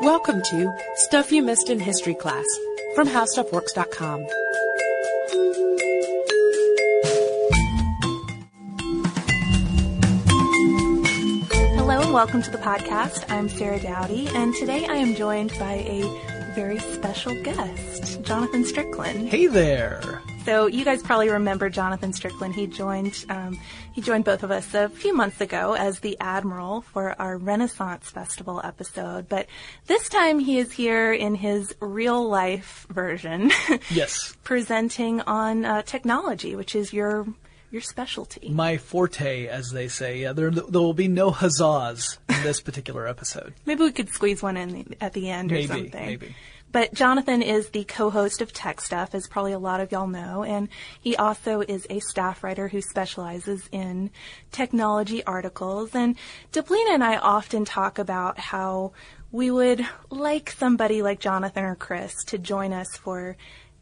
Welcome to Stuff You Missed in History Class from HowStuffWorks.com. Hello and welcome to the podcast. I'm Sarah Dowdy, and today I am joined by a very special guest, Jonathan Strickland. Hey there. So you guys probably remember Jonathan Strickland. He joined um, he joined both of us a few months ago as the admiral for our Renaissance Festival episode. But this time he is here in his real life version. Yes. presenting on uh, technology, which is your your specialty. My forte, as they say. Yeah, there, there will be no huzzas in this particular episode. Maybe we could squeeze one in at the end Maybe, or something. maybe. But Jonathan is the co-host of Tech Stuff, as probably a lot of y'all know, and he also is a staff writer who specializes in technology articles. And Deblina and I often talk about how we would like somebody like Jonathan or Chris to join us for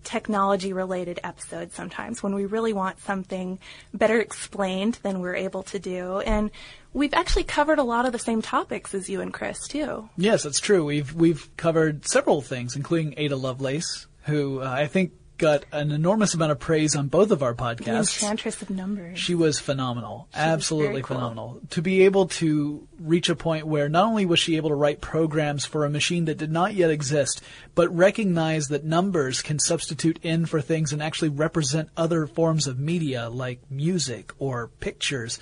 technology related episodes sometimes when we really want something better explained than we're able to do. And we've actually covered a lot of the same topics as you and Chris too. Yes, that's true. We've we've covered several things, including Ada Lovelace, who uh, I think got an enormous amount of praise on both of our The podcasts. Enchantress of Numbers. She was phenomenal. was Absolutely cool. phenomenal. To be able to reach a point where not only was she able to write programs for a machine that did not yet exist, but recognize that numbers can substitute in for things and actually represent other forms of media like music or pictures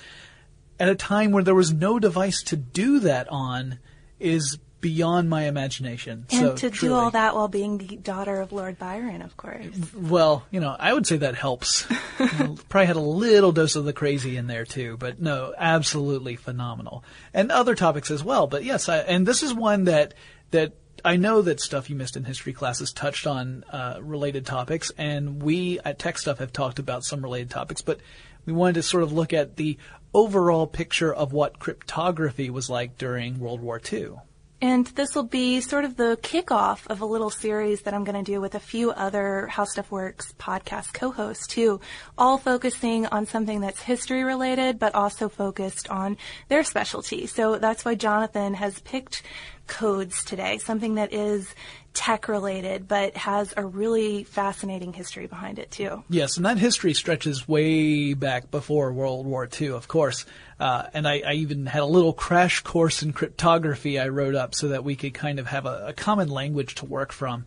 at a time where there was no device to do that on is beyond my imagination. and so to do all that while being the daughter of Lord Byron, of course. Well, you know, I would say that helps. You know, Probably had a little dose of the crazy in there too, but no, absolutely phenomenal. And other topics as well. But yes, I, and this is one that that I know that stuff you missed in history classes touched on uh, related topics, and we at Tech Stuff have talked about some related topics, but we wanted to sort of look at the overall picture of what cryptography was like during World War II. And this will be sort of the kickoff of a little series that I'm going to do with a few other How Stuff Works podcast co-hosts too, all focusing on something that's history related, but also focused on their specialty. So that's why Jonathan has picked codes today, something that is tech related, but has a really fascinating history behind it too. Yes, and that history stretches way back before World War II, of course. Uh, and I, I even had a little crash course in cryptography I wrote up so that we could kind of have a, a common language to work from.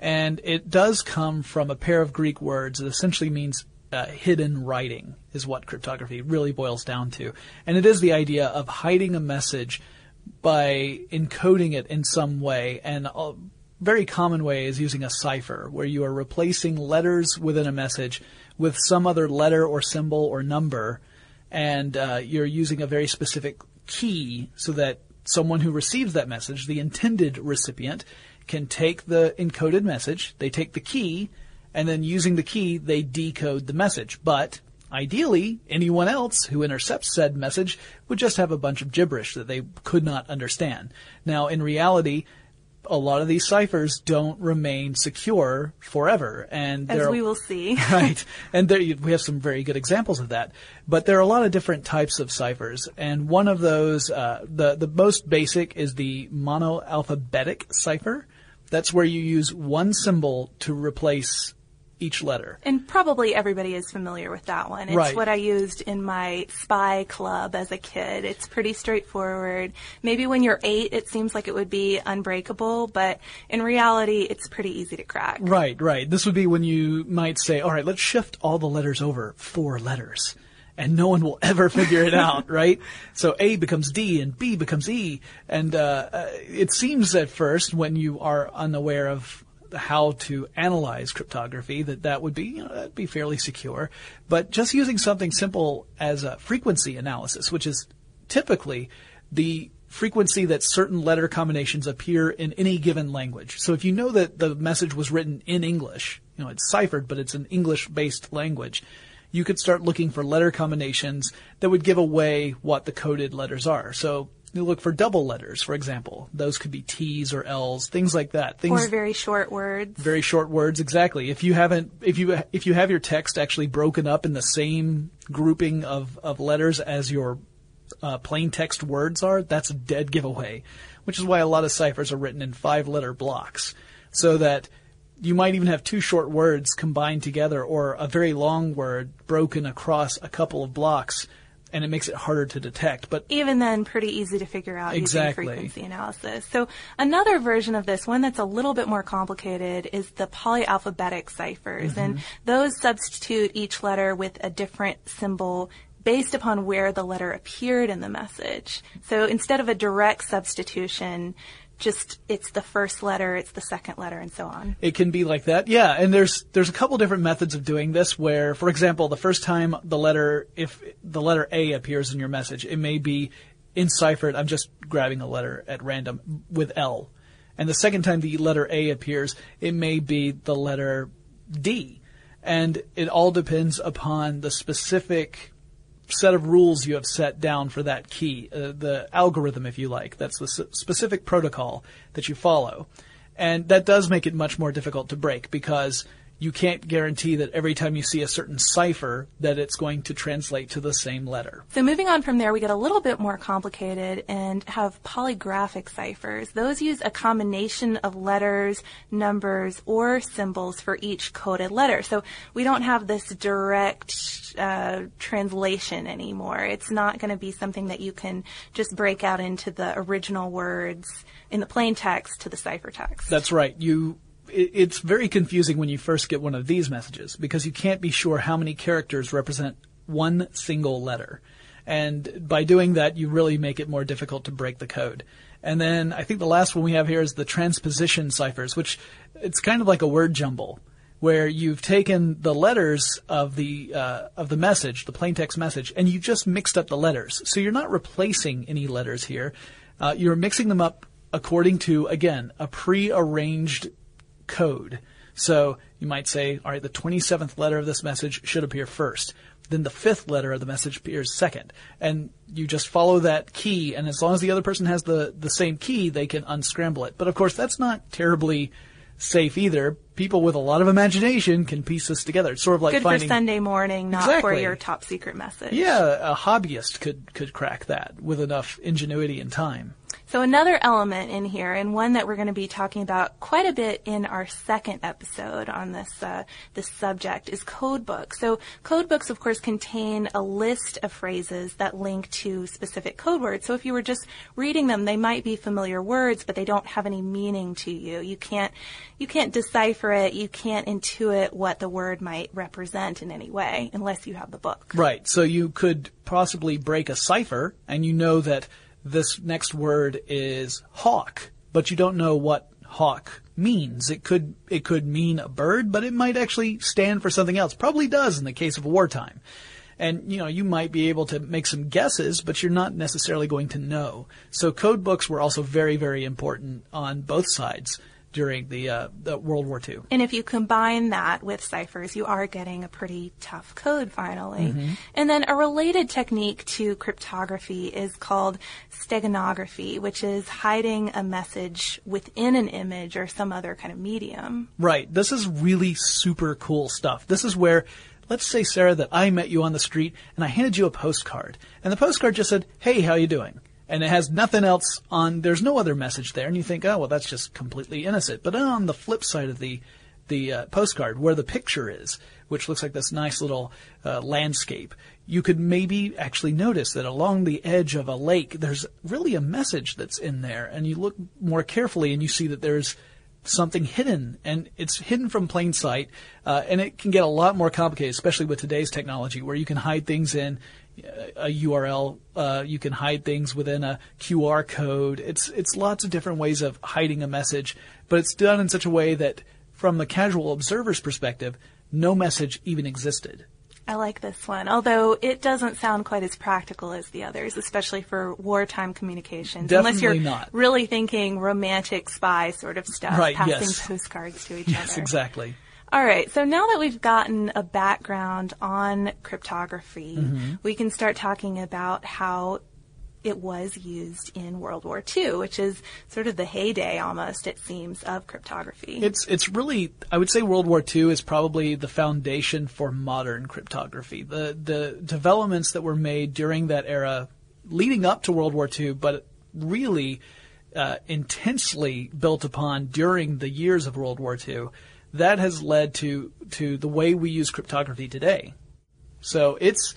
And it does come from a pair of Greek words that essentially means uh, hidden writing, is what cryptography really boils down to. And it is the idea of hiding a message by encoding it in some way. And a very common way is using a cipher, where you are replacing letters within a message with some other letter or symbol or number, and uh, you're using a very specific key so that someone who receives that message, the intended recipient, can take the encoded message, they take the key, and then using the key, they decode the message. But ideally, anyone else who intercepts said message would just have a bunch of gibberish that they could not understand. Now, in reality, a lot of these ciphers don't remain secure forever, and As there we will see. right, and there we have some very good examples of that. But there are a lot of different types of ciphers, and one of those, uh, the the most basic, is the monoalphabetic cipher. That's where you use one symbol to replace each letter. And probably everybody is familiar with that one. It's Right. what I used in my spy club as a kid. It's pretty straightforward. Maybe when you're eight, it seems like it would be unbreakable, but in reality, it's pretty easy to crack. Right, right. This would be when you might say, all right, let's shift all the letters over four letters. And no one will ever figure it out, right? So A becomes D and B becomes E. And uh, uh, it seems at first, when you are unaware of how to analyze cryptography, that that would be, you know, that'd be fairly secure. But just using something simple as a frequency analysis, which is typically the frequency that certain letter combinations appear in any given language. So if you know that the message was written in English, you know, it's ciphered, but it's an English-based language, you could start looking for letter combinations that would give away what the coded letters are. So look for double letters, for example. Those could be T's or L's, things like that. Things Or very short words. very short words exactly if you haven't if you if you have your text actually broken up in the same grouping of of letters as your uh, plain text words are that's a dead giveaway which is why a lot of ciphers are written in five letter blocks, so that you might even have two short words combined together or a very long word broken across a couple of blocks and it makes it harder to detect. But even then, pretty easy to figure out exactly. using frequency analysis. So another version of this, one that's a little bit more complicated, is the polyalphabetic ciphers, mm-hmm. and those substitute each letter with a different symbol based upon where the letter appeared in the message. So instead of a direct substitution, just it's the first letter, it's the second letter, and so on. It can be like that, yeah. And there's there's a couple different methods of doing this. Where, for example, the first time the letter, if the letter A appears in your message, it may be enciphered. I'm just grabbing a letter at random with L, and the second time the letter A appears, it may be the letter D, and it all depends upon the specific set of rules you have set down for that key, uh, the algorithm, if you like. That's the s- specific protocol that you follow. And that does make it much more difficult to break because you can't guarantee that every time you see a certain cipher that it's going to translate to the same letter. So moving on from there, we get a little bit more complicated and have polygraphic ciphers. Those use a combination of letters, numbers, or symbols for each coded letter. So we don't have this direct uh, translation anymore. It's not going to be something that you can just break out into the original words in the plain text to the ciphertext. That's right. You it's very confusing when you first get one of these messages because you can't be sure how many characters represent one single letter. And by doing that, you really make it more difficult to break the code. And then I think the last one we have here is the transposition ciphers, which it's kind of like a word jumble, where you've taken the letters of the uh, of the message, the plain text message, and you just mixed up the letters. So you're not replacing any letters here. Uh, you're mixing them up according to again a pre-arranged code. So you might say, all right, the 27th letter of this message should appear first. Then the fifth letter of the message appears second. And you just follow that key, and as long as the other person has the, the same key, they can unscramble it. But of course, that's not terribly safe either. People with a lot of imagination can piece this together. It's sort of like Good finding for Sunday morning, not exactly. for your top secret message. Yeah, a hobbyist could could crack that with enough ingenuity and time. So another element in here, and one that we're going to be talking about quite a bit in our second episode on this uh, this subject, is code books. So code books, of course, contain a list of phrases that link to specific code words. So if you were just reading them, they might be familiar words, but they don't have any meaning to you. You can't you can't decipher it. You can't intuit what the word might represent in any way unless you have the book. Right. So you could possibly break a cipher, and you know that this next word is hawk, but you don't know what hawk means. It could it could mean a bird, but it might actually stand for something else. Probably does in the case of wartime. And you know, you might be able to make some guesses, but you're not necessarily going to know. So code books were also very very important on both sides during the, uh, the World War II. And if you combine that with ciphers, you are getting a pretty tough code finally. Mm-hmm. And then a related technique to cryptography is called steganography, which is hiding a message within an image or some other kind of medium. Right. This is really super cool stuff. This is where let's say Sarah that I met you on the street and I handed you a postcard and the postcard just said, "Hey, how you doing?" And it has nothing else on. There's no other message there, and you think, oh well, that's just completely innocent. But on the flip side of the the uh, postcard, where the picture is, which looks like this nice little uh, landscape, you could maybe actually notice that along the edge of a lake, there's really a message that's in there, and you look more carefully, and you see that there's something hidden, and it's hidden from plain sight, uh, and it can get a lot more complicated, especially with today's technology, where you can hide things in a URL. Uh, you can hide things within a QR code. It's it's lots of different ways of hiding a message, but it's done in such a way that, from the casual observer's perspective, no message even existed. I like this one, although it doesn't sound quite as practical as the others, especially for wartime communications. Definitely Unless you're not. really thinking romantic spy sort of stuff, right, passing yes. postcards to each yes, other. exactly. All right, so now that we've gotten a background on cryptography, mm-hmm. we can start talking about how it was used in World War II, which is sort of the heyday almost, it seems, of cryptography. It's it's really I would say World War II is probably the foundation for modern cryptography. The the developments that were made during that era leading up to World War II, but really uh, intensely built upon during the years of World War II, that has led to to the way we use cryptography today. So it's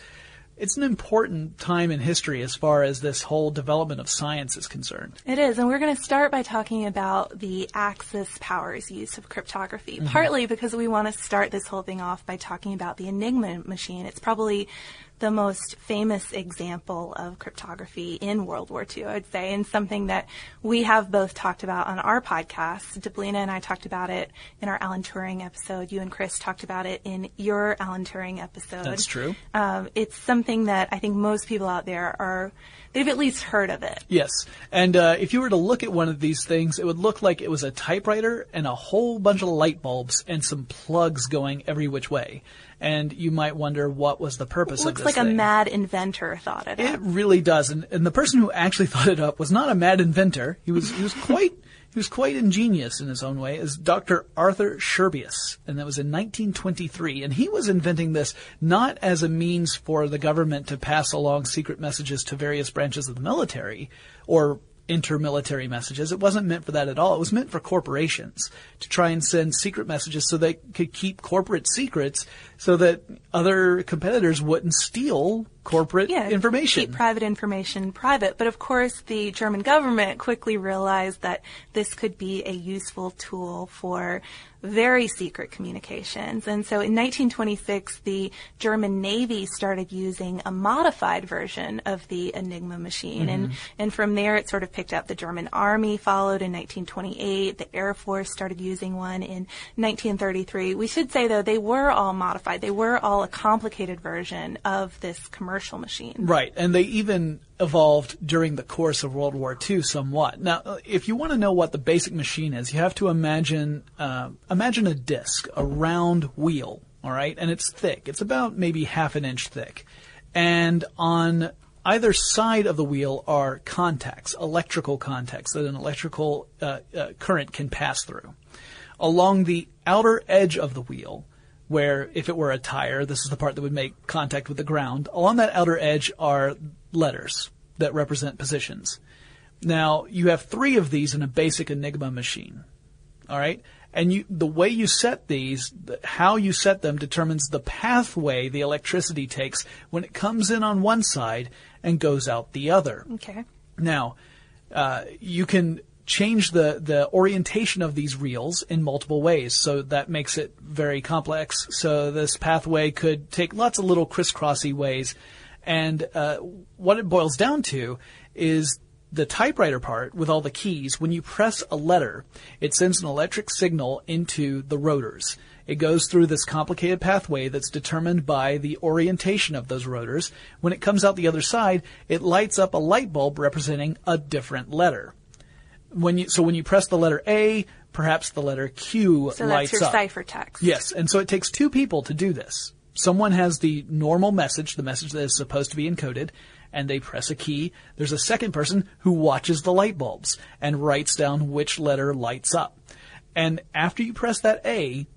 it's an important time in history as far as this whole development of science is concerned. It is, and we're going to start by talking about the Axis powers use of cryptography, mm-hmm. partly because we want to start this whole thing off by talking about the Enigma machine. It's probably the most famous example of cryptography in World War II, I'd say, and something that we have both talked about on our podcast. Deblina and I talked about it in our Alan Turing episode. You and Chris talked about it in your Alan Turing episode. That's true. Um, it's something that I think most people out there are they've at least heard of it. Yes. And uh, if you were to look at one of these things, it would look like it was a typewriter and a whole bunch of light bulbs and some plugs going every which way and you might wonder what was the purpose of this. Looks like thing. a mad inventor thought it. Up. It up. really does, and, and the person who actually thought it up was not a mad inventor. He was he was quite he was quite ingenious in his own way. Is Dr. Arthur Scherbius, and that was in 1923, and he was inventing this not as a means for the government to pass along secret messages to various branches of the military or intermilitary messages. It wasn't meant for that at all. It was meant for corporations to try and send secret messages so they could keep corporate secrets so that other competitors wouldn't steal corporate yeah, information. Keep private information private. But of course, the German government quickly realized that this could be a useful tool for very secret communications. And so in 1926, the German Navy started using a modified version of the Enigma machine. Mm-hmm. And, and from there, it sort of picked up. The German Army followed in 1928. The Air Force started using one in 1933. We should say, though, they were all modified. They were all a complicated version of this commercial machine. Right. And they even evolved during the course of World War II somewhat. Now, if you want to know what the basic machine is, you have to imagine uh, imagine a disc, a round wheel, all right, and it's thick. It's about maybe half an inch thick, and on either side of the wheel are contacts, electrical contacts that an electrical uh, uh, current can pass through. Along the outer edge of the wheel, where if it were a tire, this is the part that would make contact with the ground. Along that outer edge are letters that represent positions. Now, you have three of these in a basic Enigma machine. All right? And you, the way you set these, how you set them determines the pathway the electricity takes when it comes in on one side and goes out the other. Okay. Now, uh, you can change the, the orientation of these reels in multiple ways. So that makes it very complex. So this pathway could take lots of little crisscrossy ways and uh, what it boils down to is the typewriter part with all the keys. When you press a letter, it sends an electric signal into the rotors. It goes through this complicated pathway that's determined by the orientation of those rotors. When it comes out the other side, it lights up a light bulb representing a different letter. When you, so when you press the letter A, perhaps the letter Q so lights up. So that's your ciphertext. Yes, and so it takes two people to do this someone has the normal message, the message that is supposed to be encoded, and they press a key. There's a second person who watches the light bulbs and writes down which letter lights up. And after you press that A,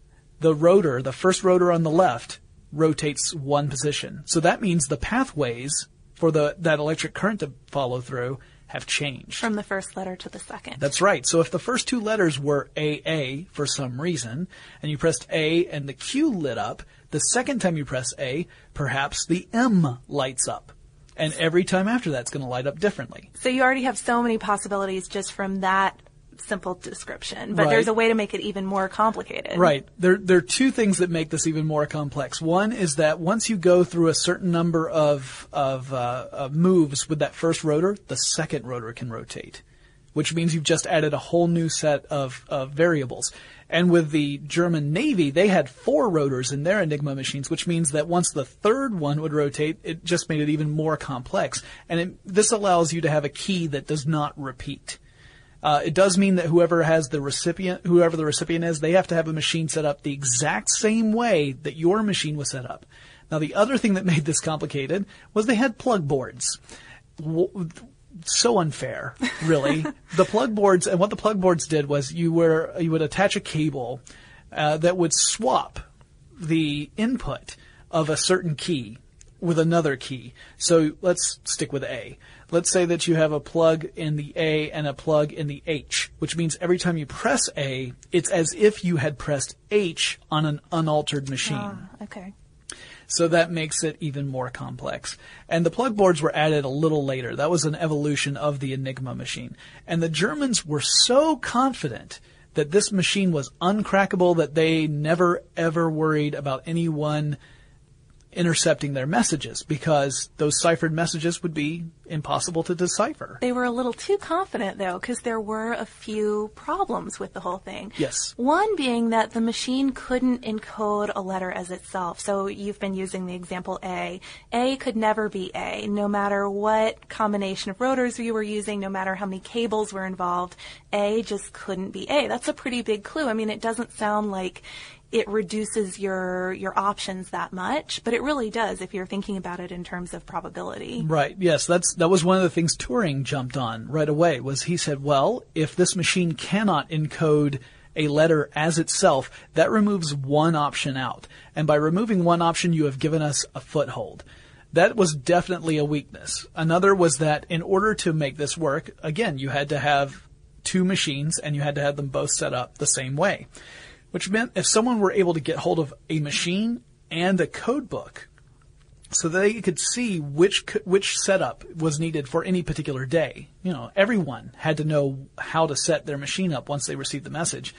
the rotor, the first rotor on the left, rotates one position. So that means the pathways for the that electric current to follow through have changed. From the first letter to the second. That's right. So if the first two letters were AA for some reason, and you pressed A and the Q lit up, the second time you press A, perhaps the M lights up. And every time after that, it's going to light up differently. So you already have so many possibilities just from that simple description, but right. there's a way to make it even more complicated. Right. There, there are two things that make this even more complex. One is that once you go through a certain number of, of, uh, of moves with that first rotor, the second rotor can rotate, which means you've just added a whole new set of, of variables. And with the German Navy, they had four rotors in their Enigma machines, which means that once the third one would rotate, it just made it even more complex. And it, this allows you to have a key that does not repeat. Uh, it does mean that whoever has the recipient, whoever the recipient is, they have to have a machine set up the exact same way that your machine was set up. Now, the other thing that made this complicated was they had plug boards so unfair, really. the plug boards and what the plug boards did was you were you would attach a cable uh, that would swap the input of a certain key with another key. So let's stick with A. let's say that you have a plug in the A and a plug in the H, which means every time you press A, it's as if you had pressed H on an unaltered machine. Ah, okay. So that makes it even more complex. And the plug boards were added a little later. That was an evolution of the Enigma machine. And the Germans were so confident that this machine was uncrackable that they never ever worried about anyone intercepting their messages because those ciphered messages would be impossible to decipher. They were a little too confident though, because there were a few problems with the whole thing. Yes. One being that the machine couldn't encode a letter as itself. So you've been using the example A. A could never be A, no matter what combination of rotors you were using, no matter how many cables were involved. A just couldn't be A. That's a pretty big clue. I mean, it doesn't sound like it reduces your your options that much, but it really does if you're thinking about it in terms of probability. Right. Yes, that's that was one of the things Turing jumped on right away. Was he said, well, if this machine cannot encode a letter as itself, that removes one option out, and by removing one option, you have given us a foothold. That was definitely a weakness. Another was that in order to make this work, again, you had to have two machines and you had to have them both set up the same way which meant if someone were able to get hold of a machine and a code book so they could see which which setup was needed for any particular day. You know, everyone had to know how to set their machine up once they received the message.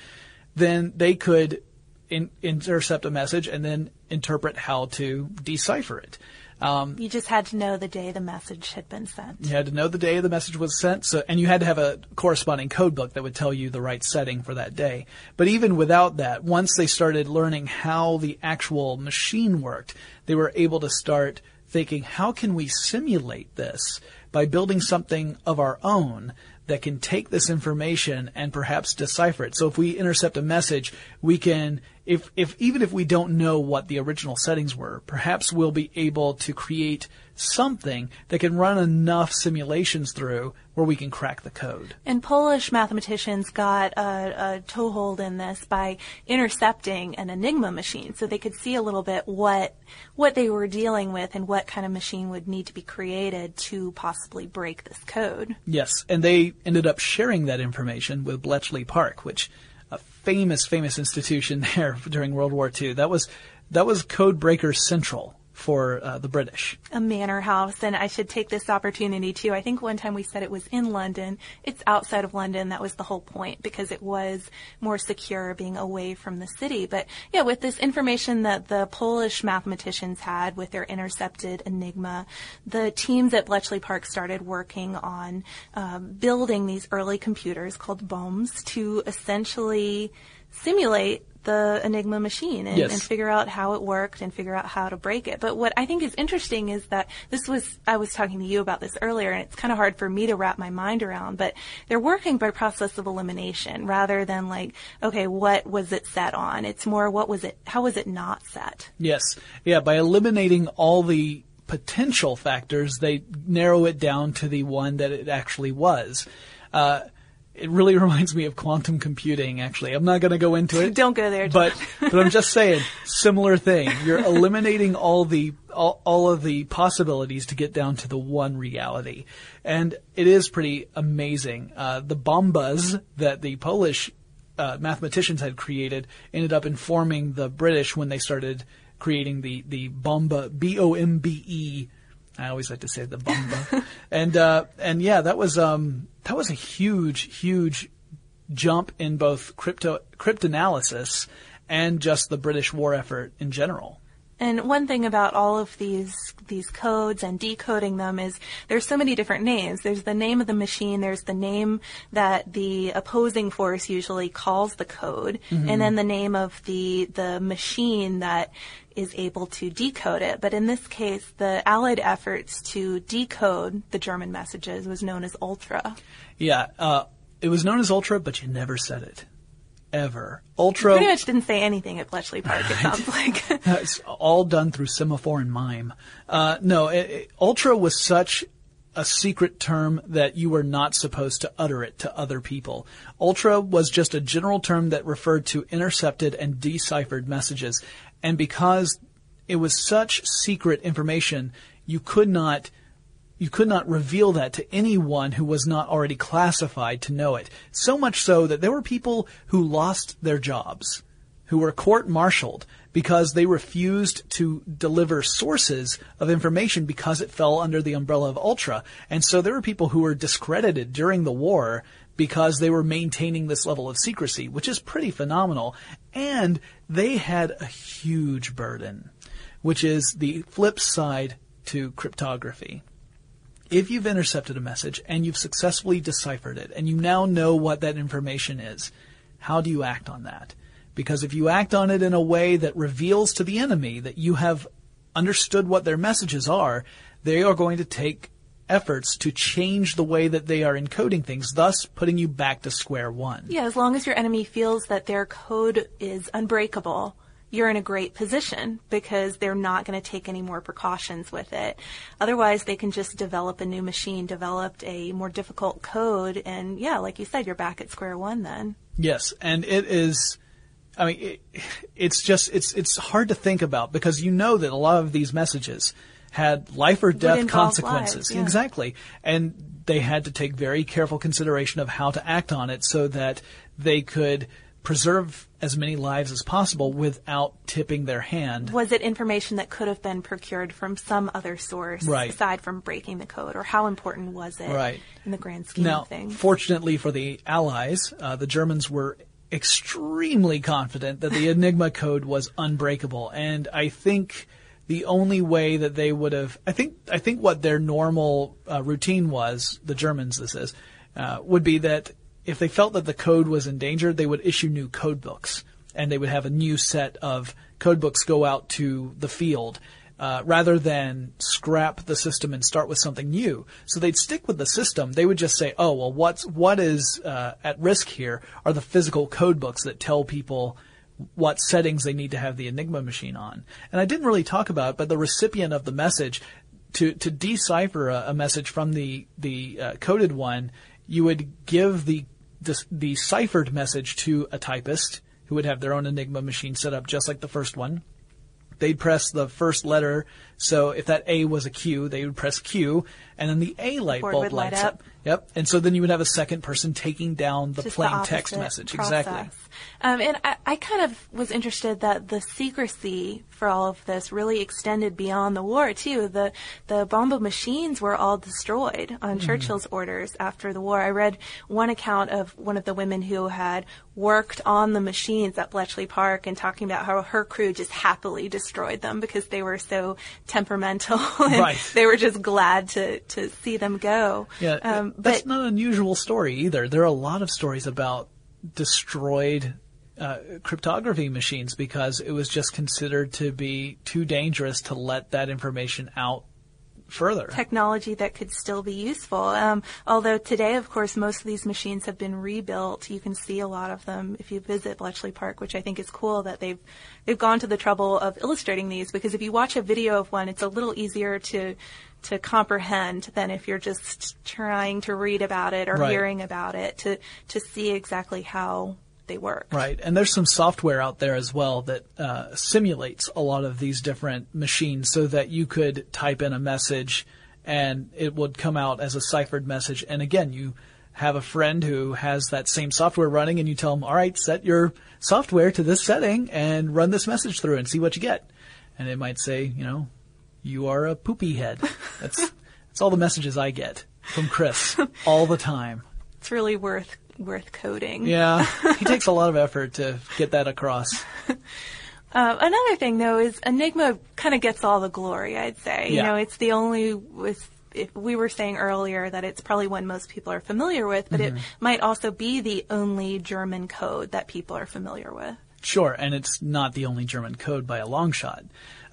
Then they could in, intercept a message and then interpret how to decipher it. Um, you just had to know the day the message had been sent. You had to know the day the message was sent, so and you had to have a corresponding code book that would tell you the right setting for that day. But even without that, once they started learning how the actual machine worked, they were able to start thinking, how can we simulate this by building something of our own that can take this information and perhaps decipher it. So if we intercept a message, we can if, if even if we don't know what the original settings were, perhaps we'll be able to create something that can run enough simulations through where we can crack the code. And Polish mathematicians got a, a toehold in this by intercepting an Enigma machine, so they could see a little bit what what they were dealing with and what kind of machine would need to be created to possibly break this code. Yes, and they ended up sharing that information with Bletchley Park, which famous, famous institution there during World War II. That was that was Codebreaker Central for uh, the British. A manor house, and I should take this opportunity too. I think one time we said it was in London. It's outside of London. That was the whole point because it was more secure being away from the city. But yeah, with this information that the Polish mathematicians had with their intercepted Enigma, the teams at Bletchley Park started working on um, building these early computers called bombes to essentially simulate the Enigma machine and, yes. and, figure out how it worked and figure out how to break it. But what I think is interesting is that this was, I was talking to you about this earlier and it's kind of hard for me to wrap my mind around, but they're working by process of elimination rather than like, okay, what was it set on? It's more what was it, how was it not set? Yes. Yeah, by eliminating all the potential factors, they narrow it down to the one that it actually was. Uh, it really reminds me of quantum computing. Actually, I'm not going to go into it. Don't go there. But but I'm just saying, similar thing. You're eliminating all the all, all of the possibilities to get down to the one reality, and it is pretty amazing. Uh, the bombas that the Polish uh, mathematicians had created ended up informing the British when they started creating the the bomba B O M B E I always like to say the bomba. and uh, and yeah, that was um, that was a huge, huge jump in both crypto cryptanalysis and just the British war effort in general. And one thing about all of these these codes and decoding them is there's so many different names. There's the name of the machine, there's the name that the opposing force usually calls the code, mm-hmm. and then the name of the the machine that is able to decode it. But in this case, the Allied efforts to decode the German messages was known as Ultra. Yeah, uh, it was known as Ultra, but you never said it ever. Ultra. pretty much didn't say anything at Bletchley Park. It sounds like it's all done through semaphore and mime. Uh, no, it, it, Ultra was such a secret term that you were not supposed to utter it to other people. Ultra was just a general term that referred to intercepted and deciphered messages, and because it was such secret information, you could not you could not reveal that to anyone who was not already classified to know it. So much so that there were people who lost their jobs, who were court-martialed because they refused to deliver sources of information because it fell under the umbrella of Ultra. And so there were people who were discredited during the war because they were maintaining this level of secrecy, which is pretty phenomenal. And they had a huge burden, which is the flip side to cryptography. If you've intercepted a message and you've successfully deciphered it and you now know what that information is, how do you act on that? Because if you act on it in a way that reveals to the enemy that you have understood what their messages are, they are going to take efforts to change the way that they are encoding things, thus putting you back to square one. Yeah, as long as your enemy feels that their code is unbreakable, you're in a great position because they're not going to take any more precautions with it. Otherwise, they can just develop a new machine, develop a more difficult code, and yeah, like you said, you're back at square one then. Yes, and it is. I mean, it, it's just it's it's hard to think about because you know that a lot of these messages had life or death consequences. Lives, yeah. Exactly, and they had to take very careful consideration of how to act on it so that they could preserve as many lives as possible without tipping their hand. Was it information that could have been procured from some other source right. aside from breaking the code, or how important was it right. in the grand scheme now, of things? Fortunately for the Allies, uh, the Germans were extremely confident that the Enigma code was unbreakable, and I think the only way that they would have, I think, I think what their normal uh, routine was, the Germans, this is, uh, would be that if they felt that the code was endangered, they would issue new code books, and they would have a new set of code books go out to the field. Uh, rather than scrap the system and start with something new. So they'd stick with the system. They would just say, "Oh, well, what's what is uh, at risk here are the physical code books that tell people what settings they need to have the Enigma machine on." And I didn't really talk about it, but the recipient of the message to to decipher a, a message from the the uh, coded one, you would give the the, the ciphered message to a typist who would have their own Enigma machine set up just like the first one. They'd press the first letter. So if that A was a Q, they would press Q, and then the A light Board bulb would light lights up. up. Yep. And so then you would have a second person taking down the Just plain the text message. process. Exactly. Um, and I, I kind of was interested that the secrecy for all of this really extended beyond the war too. The the bomba machines were all destroyed on Mm-hmm. Churchill's orders after the war. I read one account of one of the women who had worked on the machines at Bletchley Park and talking about how her crew just happily destroyed them because they were so temperamental and Right. they were just glad to to see them go. Yeah, Um, that's but not an unusual story either. There are a lot of stories about destroyed uh, cryptography machines because it was just considered to be too dangerous to let that information out further. technology that could still be useful. Um, although today, of course, most of these machines have been rebuilt. You can see a lot of them if you visit Bletchley Park, which I think is cool that they've they've gone to the trouble of illustrating these because if you watch a video of one, it's a little easier to to comprehend than if you're just trying to read about it or Right. hearing about it to to see exactly how they work. Right, and there's some software out there as well that uh, simulates a lot of these different machines, so that you could type in a message, and it would come out as a ciphered message. And again, you have a friend who has that same software running, and you tell them, "All right, set your software to this setting and run this message through, and see what you get." And it might say, you know, "You are a poopy head." That's that's all the messages I get from Chris all the time. It's really worth worth coding. Yeah, he takes a lot of effort to get that across. Uh, another thing, though, is Enigma kind of gets all the glory. I'd say, you know, it's the only with. If we were saying earlier that it's probably one most people are familiar with, but Mm-hmm. it might also be the only German code that people are familiar with. Sure, and it's not the only German code by a long shot.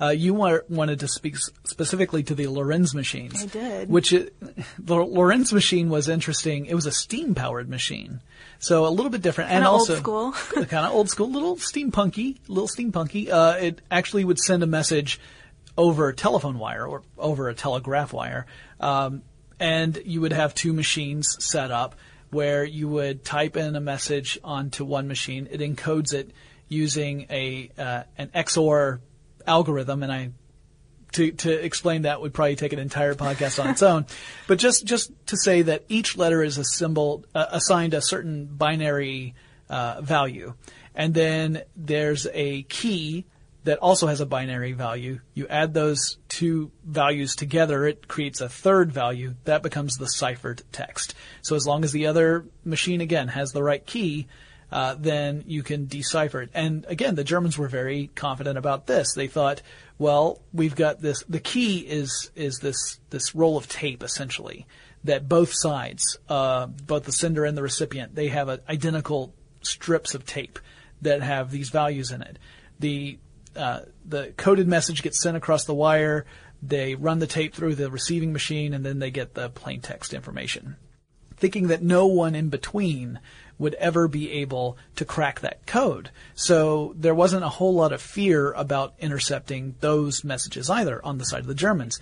Uh, you wa- wanted to speak s- specifically to the Lorenz machines. I did. Which it, the Lorenz machine was interesting. It was a steam powered machine, so a little bit different, and Kinda old also school. kind of old school, little steampunky, little steampunky. Uh, it actually would send a message over a telephone wire or over a telegraph wire, um, and you would have two machines set up where you would type in a message onto one machine. It encodes it using a uh, an XOR algorithm, and I to, to explain that would probably take an entire podcast on its own. But just, just to say that each letter is a symbol, uh, assigned a certain binary, uh, value. And then there's a key that also has a binary value. You add those two values together, it creates a third value. That becomes the ciphered text. So as long as the other machine, again, has the right key, uh, then you can decipher it. And again, the Germans were very confident about this. They thought, well, we've got this. The key is is this this roll of tape essentially that both sides, uh, both the sender and the recipient, they have a, identical strips of tape that have these values in it. The uh, the coded message gets sent across the wire. They run the tape through the receiving machine, and then they get the plain text information. Thinking that no one in between would ever be able to crack that code. So there wasn't a whole lot of fear about intercepting those messages either on the side of the Germans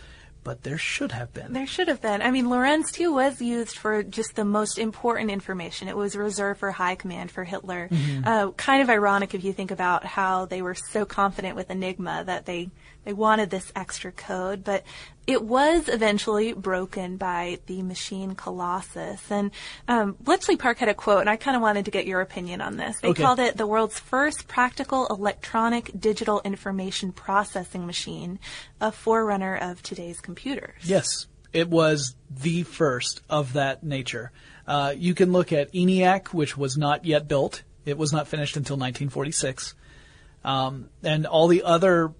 but there should have been. There should have been. I mean, Lorenz too was used for just the most important information. It was reserved for high command for Hitler. Mm-hmm. Uh, kind of ironic if you think about how they were so confident with Enigma that they they wanted this extra code, but it was eventually broken by the machine Colossus. And um, Bletchley Park had a quote, and I kind of wanted to get your opinion on this. They okay. called it the world's first practical electronic digital information processing machine, a forerunner of today's computers. Yes, it was the first of that nature. Uh, you can look at ENIAC, which was not yet built. It was not finished until 1946. Um, and all the other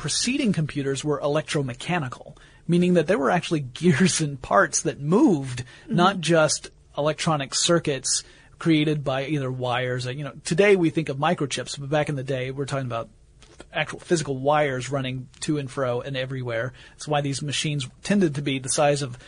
preceding computers were electromechanical, meaning that there were actually gears and parts that moved, mm-hmm. not just electronic circuits created by either wires. Or, you know, today we think of microchips, but back in the day we're talking about actual physical wires running to and fro and everywhere. That's why these machines tended to be the size of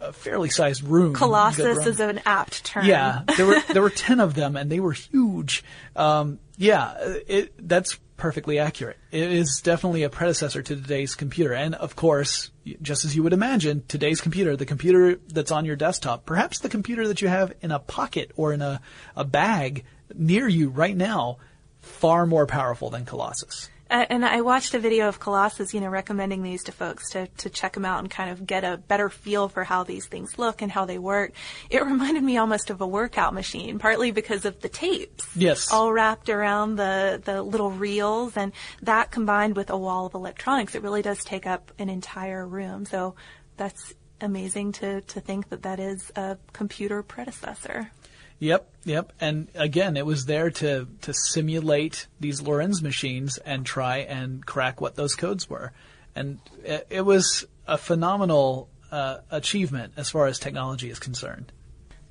a fairly sized room. Colossus is an apt term. Yeah, there were there were ten of them, and they were huge. Um, yeah, it, that's perfectly accurate. It is definitely a predecessor to today's computer. And of course, just as you would imagine, today's computer, the computer that's on your desktop, perhaps the computer that you have in a pocket or in a, a bag near you right now, far more powerful than Colossus. Uh, and I watched a video of Colossus, you know, recommending these to folks to, to check them out and kind of get a better feel for how these things look and how they work. It reminded me almost of a workout machine, partly because of the tapes. Yes. All wrapped around the, the little reels and that combined with a wall of electronics, it really does take up an entire room. So that's amazing to, to think that that is a computer predecessor. Yep, yep. And again, it was there to, to simulate these Lorenz machines and try and crack what those codes were. And it, it was a phenomenal uh, achievement as far as technology is concerned.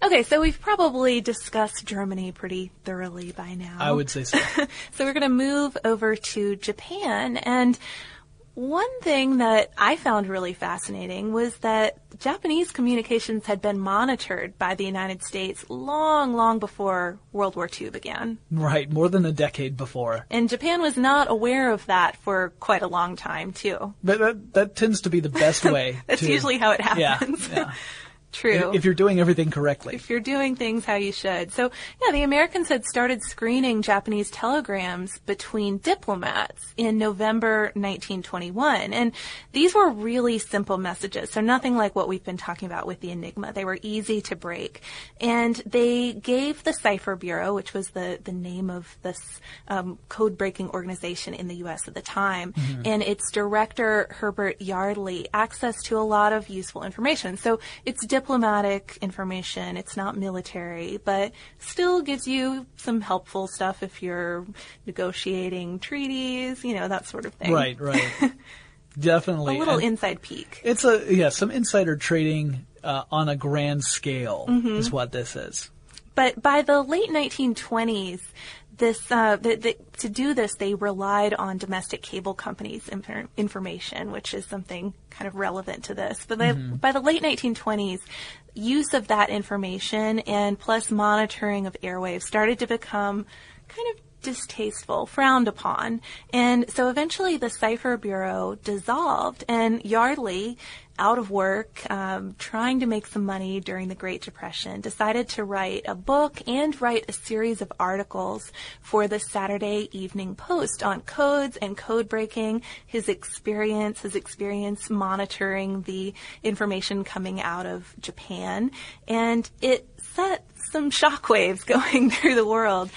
Okay, so we've probably discussed Germany pretty thoroughly by now. I would say so. so we're going to move over to Japan and one thing that I found really fascinating was that Japanese communications had been monitored by the United States long, long before World War II began. Right, more than a decade before. And Japan was not aware of that for quite a long time, too. But that, that tends to be the best way. That's to, usually how it happens. Yeah, yeah. True. If you're doing everything correctly. If you're doing things how you should. So, yeah, the Americans had started screening Japanese telegrams between diplomats in November 1921. And these were really simple messages. So nothing like what we've been talking about with the Enigma. They were easy to break. And they gave the Cipher Bureau, which was the, the name of this um, code breaking organization in the U.S. at the time, mm-hmm. and its director, Herbert Yardley, access to a lot of useful information. So it's diplomatic information. It's not military, but still gives you some helpful stuff if you're negotiating treaties, you know, that sort of thing. Right, right. Definitely. A little and inside peek. It's a, yeah, some insider trading uh, on a grand scale mm-hmm. is what this is. But by the late 1920s, this uh, the, the, to do this, they relied on domestic cable companies' inf- information, which is something kind of relevant to this. But mm-hmm. by the late 1920s, use of that information and plus monitoring of airwaves started to become kind of distasteful, frowned upon. And so eventually the Cipher Bureau dissolved and Yardley out of work, um, trying to make some money during the Great Depression, decided to write a book and write a series of articles for the Saturday Evening Post on codes and code breaking, his experience, his experience monitoring the information coming out of Japan, and it set some shockwaves going through the world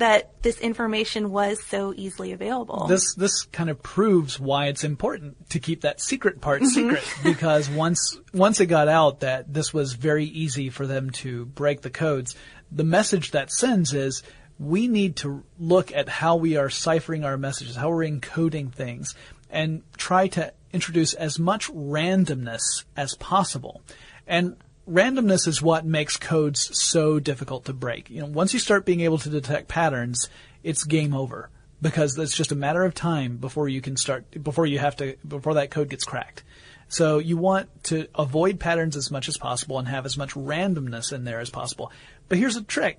that this information was so easily available. This this kind of proves why it's important to keep that secret part mm-hmm. secret because once once it got out that this was very easy for them to break the codes, the message that sends is we need to look at how we are ciphering our messages, how we're encoding things, and try to introduce as much randomness as possible. And randomness is what makes codes so difficult to break. You know, once you start being able to detect patterns, it's game over because it's just a matter of time before you can start before you have to before that code gets cracked. So you want to avoid patterns as much as possible and have as much randomness in there as possible. But here's a trick.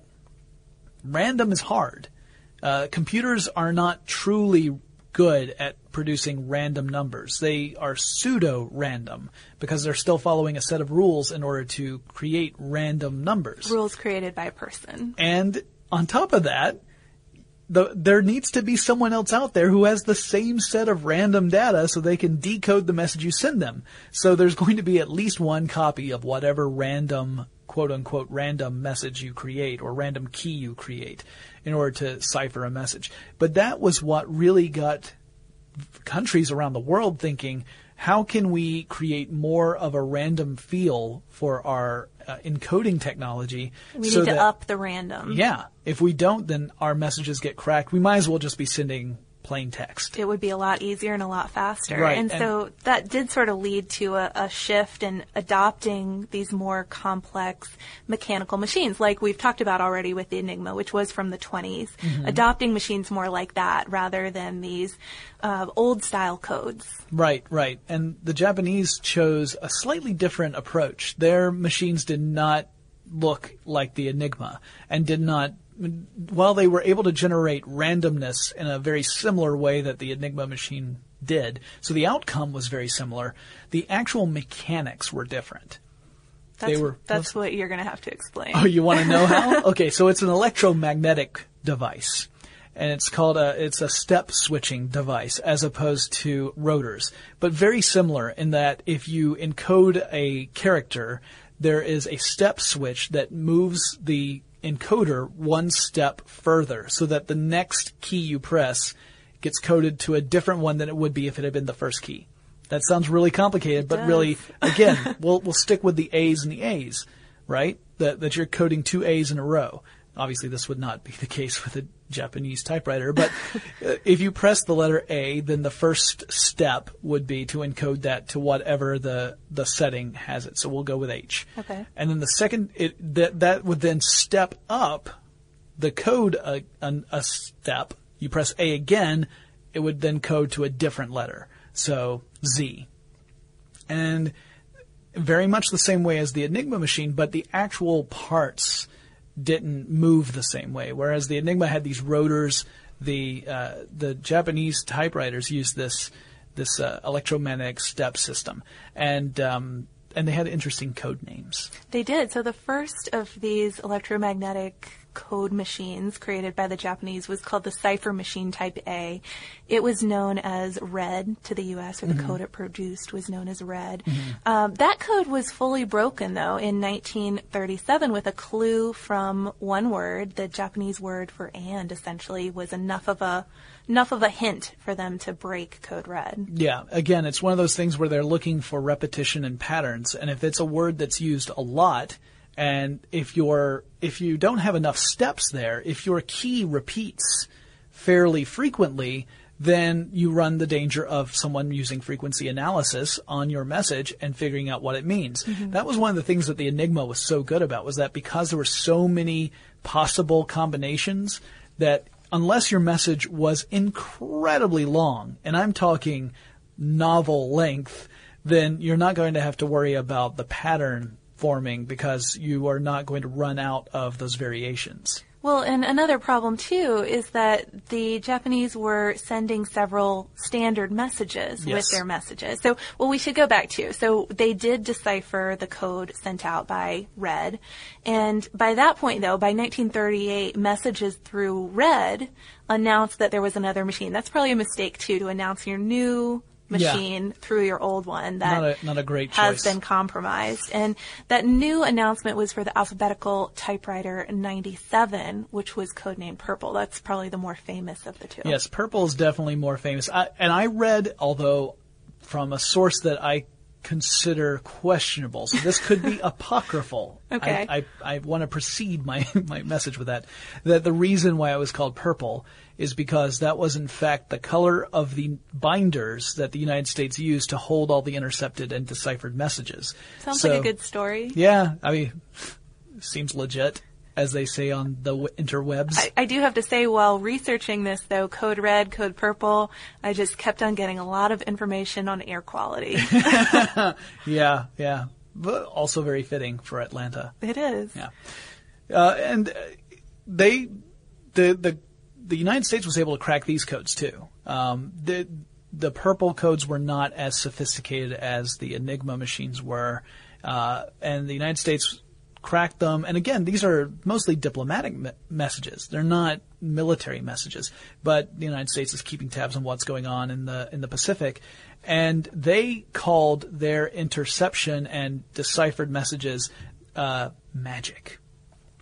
Random is hard. Uh, computers are not truly good at producing random numbers. They are pseudo random because they're still following a set of rules in order to create random numbers. Rules created by a person. And on top of that, the, there needs to be someone else out there who has the same set of random data so they can decode the message you send them. So there's going to be at least one copy of whatever random quote unquote random message you create or random key you create in order to cipher a message. But that was what really got countries around the world thinking, how can we create more of a random feel for our uh, encoding technology? We so need to that- up the random. Yeah. If we don't, then our messages get cracked. We might as well just be sending plain text. it would be a lot easier and a lot faster. Right, And, and- so that did sort of lead to a, a shift in adopting these more complex mechanical machines, like we've talked about already with the Enigma, which was from the 20s. Mm-hmm. Adopting machines more like that rather than these uh, old style codes. Right, right. And the Japanese chose a slightly different approach. Their machines did not look like the Enigma and did not while they were able to generate randomness in a very similar way that the Enigma machine did, so the outcome was very similar, the actual mechanics were different. That's, were- that's what you're going to have to explain. Oh, you want to know how? okay, so it's an electromagnetic device. And it's called a, it's a step switching device as opposed to rotors. But very similar in that if you encode a character, there is a step switch that moves the encoder one step further so that the next key you press gets coded to a different one than it would be if it had been the first key. That sounds really complicated, but does. really, again, we'll, we'll stick with the A's and the A's, right? That, that you're coding two A's in a row. Obviously, this would not be the case with a Japanese typewriter, but uh, if you press the letter A, then the first step would be to encode that to whatever the, the setting has it. So we'll go with H. Okay. And then the second, it, that, that would then step up the code a, a, a step. You press A again, it would then code to a different letter. So Z. And very much the same way as the Enigma machine, but the actual parts didn't move the same way. Whereas the Enigma had these rotors, the uh, the Japanese typewriters used this this uh, electromagnetic step system, and um, and they had interesting code names. They did. So the first of these electromagnetic code machines created by the Japanese was called the Cipher Machine Type A. It was known as RED to the U.S., or the code it produced was known as RED. Um, that code was fully broken, though, in 1937 with a clue from one word. The Japanese word for "and" essentially was enough of a enough of a hint for them to break code red. Yeah, again, it's one of those things where they're looking for repetition and patterns, and if it's a word that's used a lot, and if you're if you don't have enough steps there, if your key repeats fairly frequently, then you run the danger of someone using frequency analysis on your message and figuring out what it means. Mm-hmm. That was one of the things that the Enigma was so good about was that because there were so many possible combinations that unless your message was incredibly long, and I'm talking novel length, then you're not going to have to worry about the pattern forming because you are not going to run out of those variations. Well, and another problem too is that the Japanese were sending several standard messages Yes. with their messages. So, well, we should go back to. So they did decipher the code sent out by red. And by that point though, by 1938, messages through red announced that there was another machine. That's probably a mistake too, to announce your new Yeah. machine through your old one that Not a- not a great has choice. been compromised. And that new announcement was for the alphabetical typewriter 97, which was codenamed Purple. That's probably the more famous of the two. Yes, purple is definitely more famous. I, and I read, although from a source that I consider questionable, so this could be apocryphal. Okay. I, I, I want to precede my, my message with that. That the reason why it was called purple is because that was in fact the color of the binders that the United States used to hold all the intercepted and deciphered messages. Sounds So- like a good story. Yeah, I mean, seems legit, as they say on the interwebs. I, I do have to say, while researching this, though, Code Red, Code Purple, I just kept on getting a lot of information on air quality. yeah, yeah. But also very fitting for Atlanta. it is. Yeah. Uh, and uh, they, the, the, the United States was able to crack these codes too. Um, the, the purple codes were not as sophisticated as the Enigma machines were. Uh, and the United States cracked them. And again, these are mostly diplomatic me- messages. They're not military messages. But the United States is keeping tabs on what's going on in the in the Pacific. And they called their interception and deciphered messages uh, magic.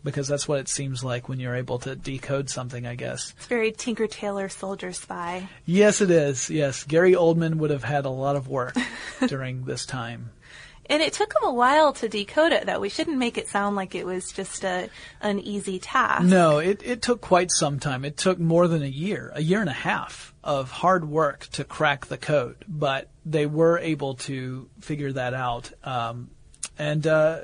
Because that's what it seems like when you're able to decode something, I guess. It's very Tinker Tailor Soldier Spy. Yes, it is. Yes. Gary Oldman would have had a lot of work during this time. And it took him a while to decode it, though. We shouldn't make it sound like it was just a an easy task. No, it, it took quite some time. It took more than a year, a year and a half of hard work to crack the code, but they were able to figure that out. Um, and uh,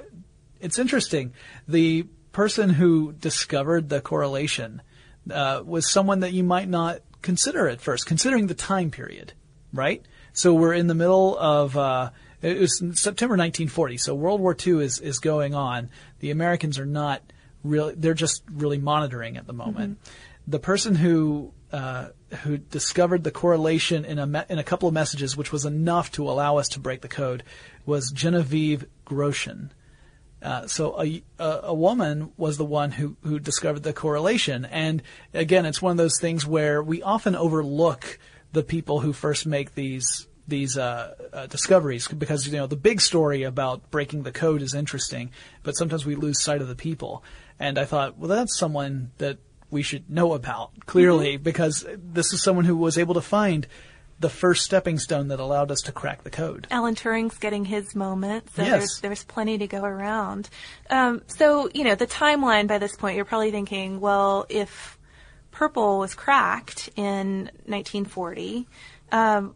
it's interesting. The person who discovered the correlation uh, was someone that you might not consider at first, considering the time period, right? So we're in the middle of. Uh, it was September 1940, so World War II is, is going on. The Americans are not really, they're just really monitoring at the moment. The person who, uh, who discovered the correlation in a, me- in a couple of messages, which was enough to allow us to break the code, was Genevieve Grotjan. Uh, so a, a, a woman was the one who, who discovered the correlation. And again, it's one of those things where we often overlook the people who first make these these uh, uh, discoveries because you know the big story about breaking the code is interesting, but sometimes we lose sight of the people. And I thought, well, that's someone that we should know about clearly because this is someone who was able to find the first stepping stone that allowed us to crack the code. Alan Turing's getting his moment, so Yes. there's there's plenty to go around. Um, so you know the timeline by this point, you're probably thinking, well, if purple was cracked in 1940, um,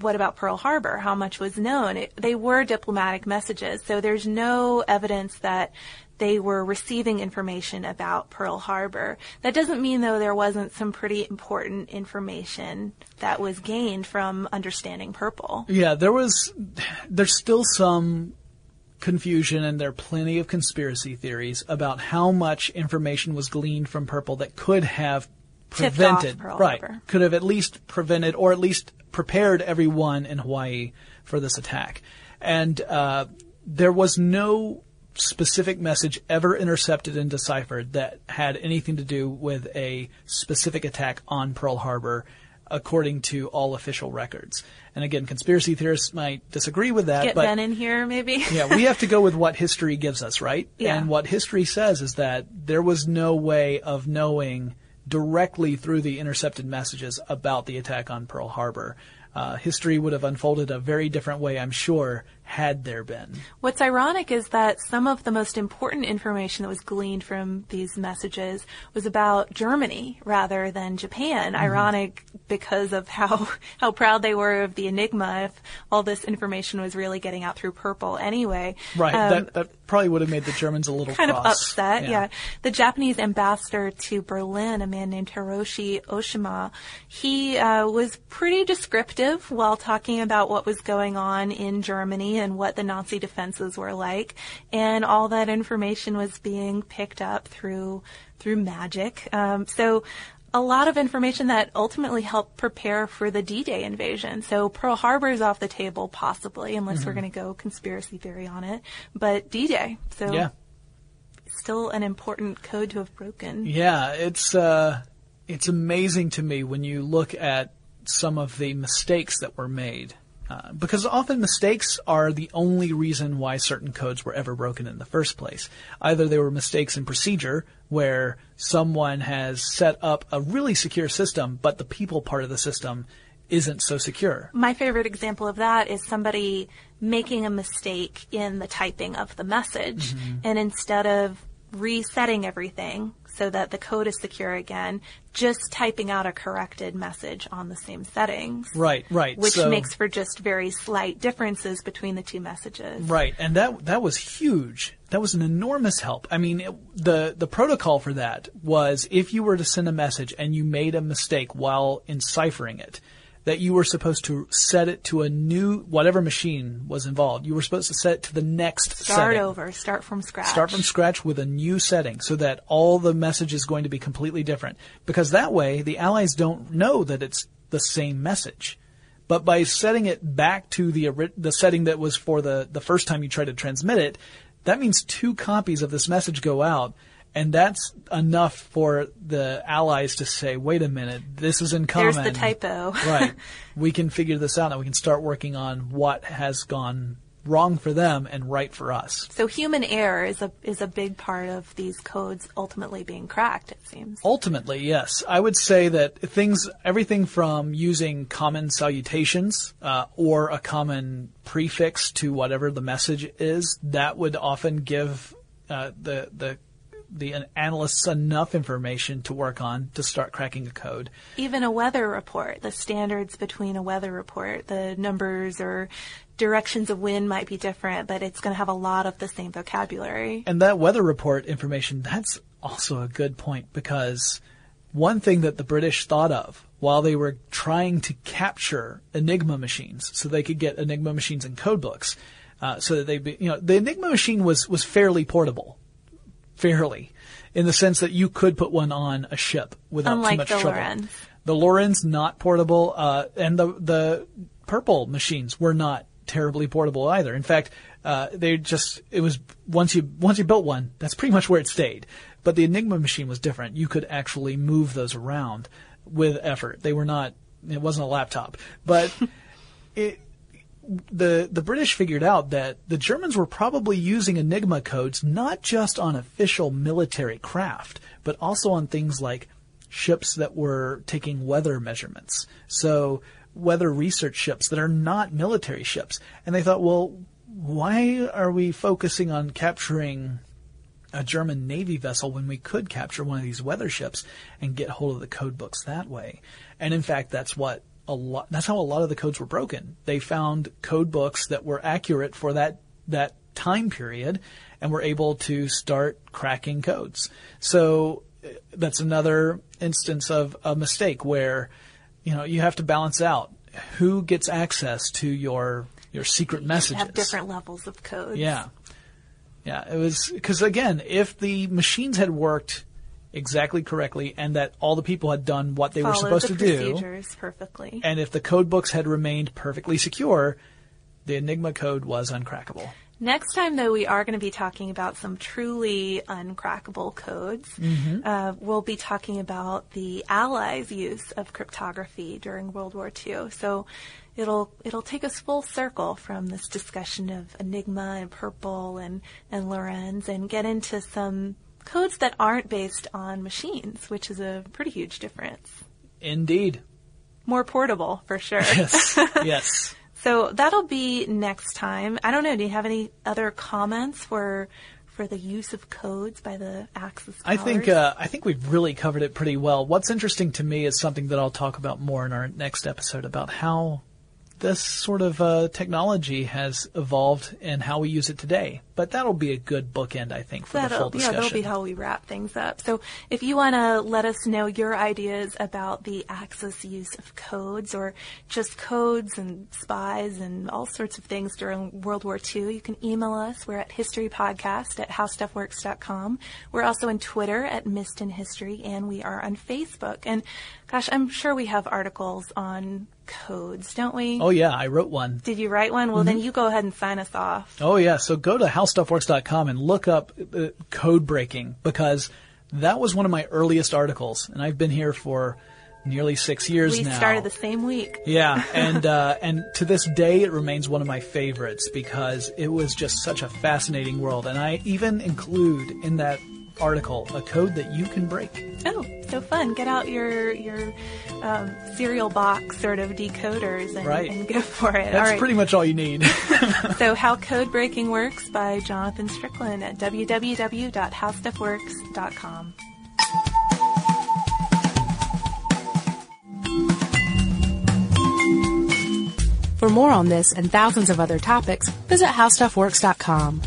what about Pearl Harbor? How much was known? It, they were diplomatic messages, so there's no evidence that they were receiving information about Pearl Harbor. That doesn't mean, though, there wasn't some pretty important information that was gained from understanding purple. Yeah, there was, there's still some confusion and there are plenty of conspiracy theories about how much information was gleaned from Purple that could have prevented, right, could have at least prevented or at least prepared everyone in Hawaii for this attack. And, uh, there was no specific message ever intercepted and deciphered that had anything to do with a specific attack on Pearl Harbor according to all official records. And again, conspiracy theorists might disagree with that, Get but Ben in here, maybe. yeah, we have to go with what history gives us, right? Yeah. And what history says is that there was no way of knowing directly through the intercepted messages about the attack on Pearl Harbor. Uh, history would have unfolded a very different way, I'm sure, had there been. What's ironic is that some of the most important information that was gleaned from these messages was about Germany rather than Japan. Mm-hmm. Ironic because of how how proud they were of the Enigma. If all this information was really getting out through Purple anyway, Right. Um, that, that probably would have made the Germans a little kind of cross. upset. Yeah. The Japanese ambassador to Berlin, a man named Hiroshi Oshima, he uh, was pretty descriptive while talking about what was going on in Germany and what the Nazi defenses were like, and all that information was being picked up through through magic. Um, so a lot of information that ultimately helped prepare for the D-Day invasion. So Pearl Harbor is off the table, possibly, unless Mm-hmm. we're going to go conspiracy theory on it. But D-Day, so Yeah. still an important code to have broken. Yeah, it's uh, it's amazing to me when you look at some of the mistakes that were made. Uh, because often mistakes are the only reason why certain codes were ever broken in the first place. Either they were mistakes in procedure, where someone has set up a really secure system, but the people part of the system isn't so secure. My favorite example of that is somebody making a mistake in the typing of the message. Mm-hmm. And instead of resetting everything so that the code is secure again, just typing out a corrected message on the same settings. Right, right. Which So- makes for just very slight differences between the two messages. Right, and that that was huge. That was an enormous help. I mean, it, the the protocol for that was if you were to send a message and you made a mistake while enciphering it, that you were supposed to set it to a new whatever machine was involved. You were supposed to set it to the next Start setting. over, start from scratch. Start from scratch with a new setting so that all the message is going to be completely different. Because that way, the allies don't know that it's the same message. But by setting it back to the the setting that was for the, the first time you tried to transmit it, that means two copies of this message go out. And that's enough for the allies to say, wait a minute, this is in common. There's the typo. right. We can figure this out and we can start working on what has gone wrong for them and right for us. So human error is a is a big part of these codes ultimately being cracked. It seems. Ultimately, yes. I would say that things, everything from using common salutations uh, or a common prefix to whatever the message is, that would often give uh, the the the analysts enough information to work on to start cracking a code. Even a weather report, the standards between a weather report, the numbers or directions of wind might be different, but it's going to have a lot of the same vocabulary. And that weather report information, that's also a good point because one thing that the British thought of while they were trying to capture Enigma machines so they could get Enigma machines in code books, uh, so that they, be, you know, the Enigma machine was, was fairly portable. Fairly. In the sense that you could put one on a ship without Unlike too much the trouble. Lorenz. The Lorenz not portable, uh, and the the purple machines were not terribly portable either. In fact, uh, they just it was once you once you built one, that's pretty much where it stayed. But the Enigma machine was different. You could actually move those around with effort. They were not. It wasn't a laptop, but it the the British figured out that the Germans were probably using Enigma codes not just on official military craft, but also on things like ships that were taking weather measurements. So weather research ships that are not military ships. And they thought, well, why are we focusing on capturing a German Navy vessel when we could capture one of these weather ships and get hold of the code books that way. And in fact, that's what a lot, that's how a lot of the codes were broken. They found code books that were accurate for that, that time period and were able to start cracking codes. So uh, that's another instance of a mistake where, you know, you have to balance out who gets access to your, your secret messages. Have different levels of codes. Yeah. Yeah, it was because again, if the machines had worked exactly correctly and that all the people had done what they were supposed the to do, procedures perfectly. and if the code books had remained perfectly secure, the Enigma code was uncrackable. Next time, though, we are going to be talking about some truly uncrackable codes. Mm-hmm. Uh, we'll be talking about the Allies' use of cryptography during World War II. So it'll it'll take us full circle from this discussion of Enigma and Purple and and Lorenz and get into some codes that aren't based on machines, which is a pretty huge difference. Indeed. More portable, for sure. Yes. yes. So that'll be next time. I don't know. Do you have any other comments for for the use of codes by the Axis Powers? I think uh, I think we've really covered it pretty well. What's interesting to me is something that I'll talk about more in our next episode about how this sort of uh, technology has evolved and how we use it today. But that'll be a good bookend, I think, for the full discussion. Yeah, that'll be how we wrap things up. So if you want to let us know your ideas about the Axis use of codes or just codes and spies and all sorts of things during World War II, you can email us. We're at historypodcast at howstuffworks.com. We're also on Twitter at Missed in History, and we are on Facebook. And gosh, I'm sure we have articles on codes, don't we? Oh yeah, I wrote one. Did you write one? Well, mm-hmm. then you go ahead and sign us off. Oh yeah, so go to howstuffworks.com and look up uh, code breaking because that was one of my earliest articles, and I've been here for nearly six years we now. We started the same week. Yeah, and uh, and to this day, it remains one of my favorites because it was just such a fascinating world, and I even include in that article a code that you can break. Oh, so fun! Get out your your um, cereal box sort of decoders and, right. and go for it. That's pretty much all you need. so, How Code Breaking Works by Jonathan Strickland at www.howstuffworks.com. For more on this and thousands of other topics, visit howstuffworks.com.